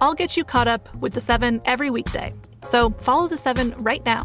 I'll get you caught up with the seven every weekday. So follow the seven right now.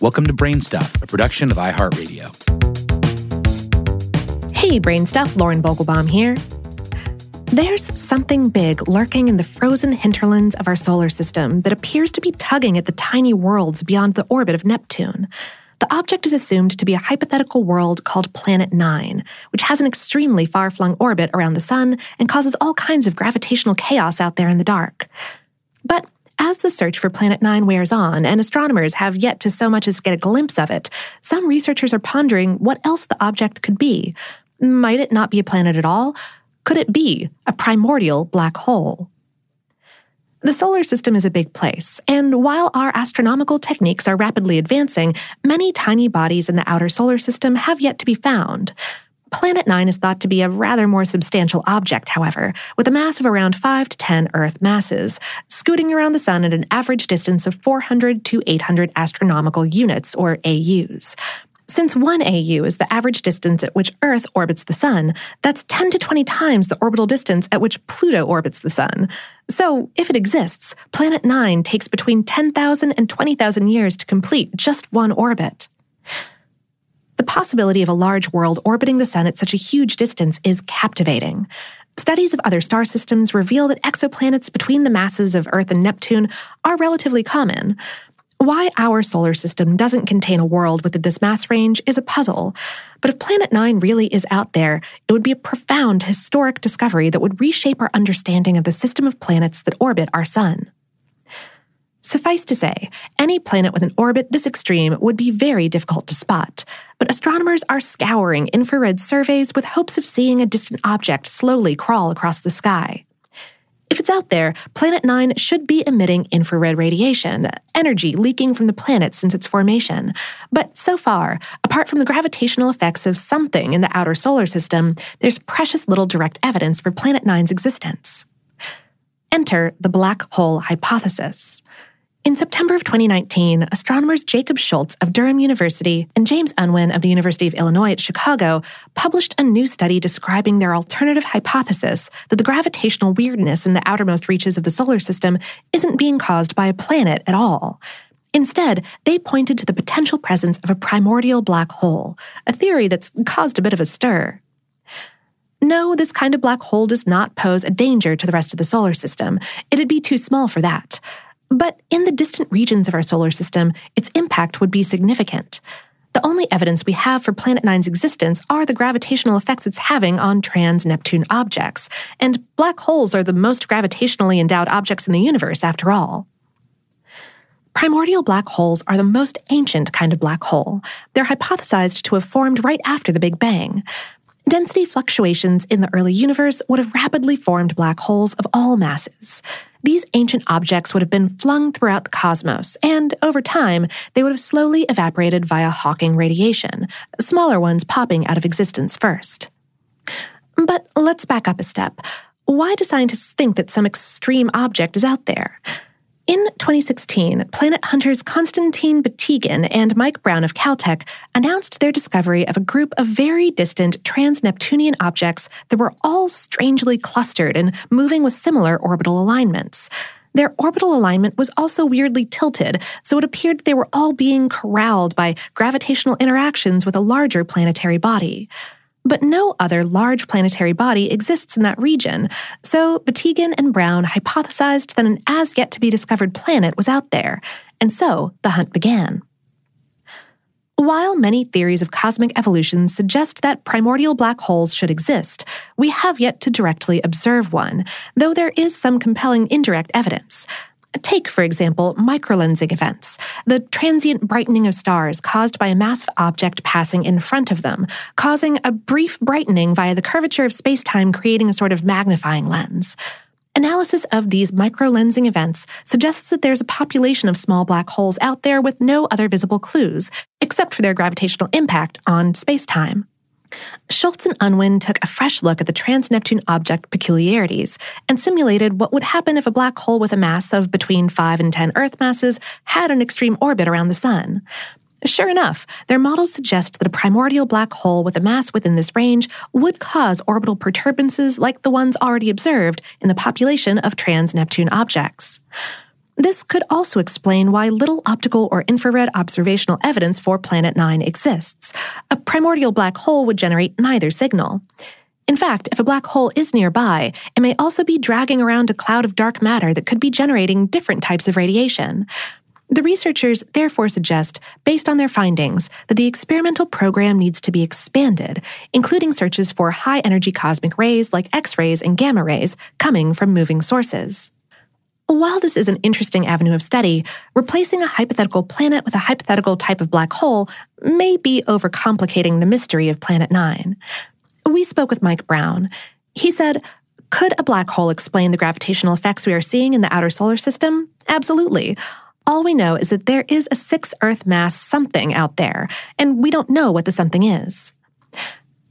Welcome to Brainstuff, a production of iHeartRadio. Hey, Brainstuff, Lauren Vogelbaum here. There's something big lurking in the frozen hinterlands of our solar system that appears to be tugging at the tiny worlds beyond the orbit of Neptune. The object is assumed to be a hypothetical world called Planet 9, which has an extremely far flung orbit around the Sun and causes all kinds of gravitational chaos out there in the dark. But as the search for Planet 9 wears on and astronomers have yet to so much as get a glimpse of it, some researchers are pondering what else the object could be. Might it not be a planet at all? Could it be a primordial black hole? The solar system is a big place, and while our astronomical techniques are rapidly advancing, many tiny bodies in the outer solar system have yet to be found. Planet 9 is thought to be a rather more substantial object, however, with a mass of around 5 to 10 Earth masses, scooting around the Sun at an average distance of 400 to 800 astronomical units, or AUs. Since 1 AU is the average distance at which Earth orbits the Sun, that's 10 to 20 times the orbital distance at which Pluto orbits the Sun. So, if it exists, Planet 9 takes between 10,000 and 20,000 years to complete just one orbit. The possibility of a large world orbiting the Sun at such a huge distance is captivating. Studies of other star systems reveal that exoplanets between the masses of Earth and Neptune are relatively common. Why our solar system doesn't contain a world within this mass range is a puzzle. But if Planet 9 really is out there, it would be a profound historic discovery that would reshape our understanding of the system of planets that orbit our Sun. Suffice to say, any planet with an orbit this extreme would be very difficult to spot, but astronomers are scouring infrared surveys with hopes of seeing a distant object slowly crawl across the sky. If it's out there, Planet 9 should be emitting infrared radiation, energy leaking from the planet since its formation. But so far, apart from the gravitational effects of something in the outer solar system, there's precious little direct evidence for Planet 9's existence. Enter the black hole hypothesis. In September of 2019, astronomers Jakub Scholtz of Durham University and James Unwin of the University of Illinois at Chicago published a new study describing their alternative hypothesis that the gravitational weirdness in the outermost reaches of the solar system isn't being caused by a planet at all. Instead, they pointed to the potential presence of a primordial black hole, a theory that's caused a bit of a stir. No, this kind of black hole does not pose a danger to the rest of the solar system. It'd be too small for that. But in the distant regions of our solar system, its impact would be significant. The only evidence we have for Planet Nine's existence are the gravitational effects it's having on trans Neptune objects, and black holes are the most gravitationally endowed objects in the universe, after all. Primordial black holes are the most ancient kind of black hole. They're hypothesized to have formed right after the Big Bang. Density fluctuations in the early universe would have rapidly formed black holes of all masses. These ancient objects would have been flung throughout the cosmos, and over time, they would have slowly evaporated via Hawking radiation, smaller ones popping out of existence first. But let's back up a step. Why do scientists think that some extreme object is out there? In 2016, planet hunters Konstantin Batygin and Mike Brown of Caltech announced their discovery of a group of very distant trans Neptunian objects that were all strangely clustered and moving with similar orbital alignments. Their orbital alignment was also weirdly tilted, so it appeared they were all being corralled by gravitational interactions with a larger planetary body. But no other large planetary body exists in that region, so Batygin and Brown hypothesized that an as yet to be discovered planet was out there, and so the hunt began. While many theories of cosmic evolution suggest that primordial black holes should exist, we have yet to directly observe one, though there is some compelling indirect evidence. Take, for example, microlensing events, the transient brightening of stars caused by a massive object passing in front of them, causing a brief brightening via the curvature of spacetime, creating a sort of magnifying lens. Analysis of these microlensing events suggests that there's a population of small black holes out there with no other visible clues, except for their gravitational impact on spacetime. Scholtz and Unwin took a fresh look at the trans Neptune object peculiarities and simulated what would happen if a black hole with a mass of between 5 and 10 Earth masses had an extreme orbit around the Sun. Sure enough, their models suggest that a primordial black hole with a mass within this range would cause orbital perturbances like the ones already observed in the population of trans Neptune objects. This could also explain why little optical or infrared observational evidence for Planet 9 exists. A primordial black hole would generate neither signal. In fact, if a black hole is nearby, it may also be dragging around a cloud of dark matter that could be generating different types of radiation. The researchers therefore suggest, based on their findings, that the experimental program needs to be expanded, including searches for high energy cosmic rays like X rays and gamma rays coming from moving sources. While this is an interesting avenue of study, replacing a hypothetical planet with a hypothetical type of black hole may be overcomplicating the mystery of Planet 9. We spoke with Mike Brown. He said, Could a black hole explain the gravitational effects we are seeing in the outer solar system? Absolutely. All we know is that there is a six Earth mass something out there, and we don't know what the something is.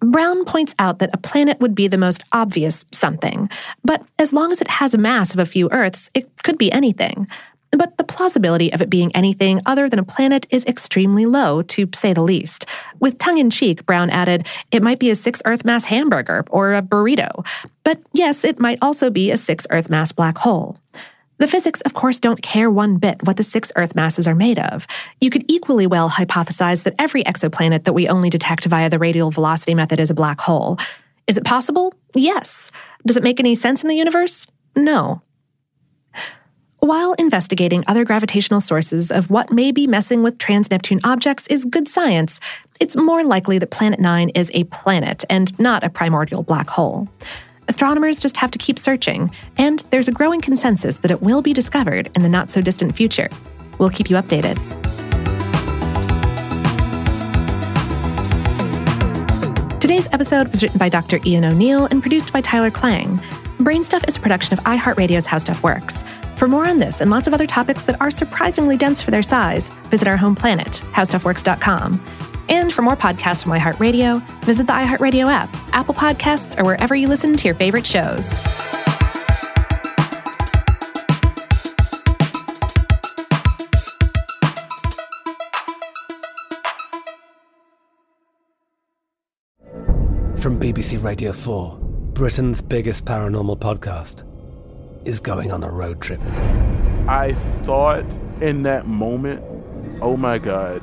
Brown points out that a planet would be the most obvious something, but as long as it has a mass of a few Earths, it could be anything. But the plausibility of it being anything other than a planet is extremely low, to say the least. With tongue in cheek, Brown added, it might be a six Earth mass hamburger or a burrito. But yes, it might also be a six Earth mass black hole. The physics, of course, don't care one bit what the six Earth masses are made of. You could equally well hypothesize that every exoplanet that we only detect via the radial velocity method is a black hole. Is it possible? Yes. Does it make any sense in the universe? No. While investigating other gravitational sources of what may be messing with trans Neptune objects is good science, it's more likely that Planet 9 is a planet and not a primordial black hole. Astronomers just have to keep searching, and there's a growing consensus that it will be discovered in the not so distant future. We'll keep you updated. Today's episode was written by Dr. Ian O'Neill and produced by Tyler Klang. Brainstuff is a production of iHeartRadio's How Stuff Works. For more on this and lots of other topics that are surprisingly dense for their size, visit our home planet, howstuffworks.com. And for more podcasts from iHeartRadio, visit the iHeartRadio app, Apple Podcasts, or wherever you listen to your favorite shows. From BBC Radio 4, Britain's biggest paranormal podcast is going on a road trip. I thought in that moment, oh my God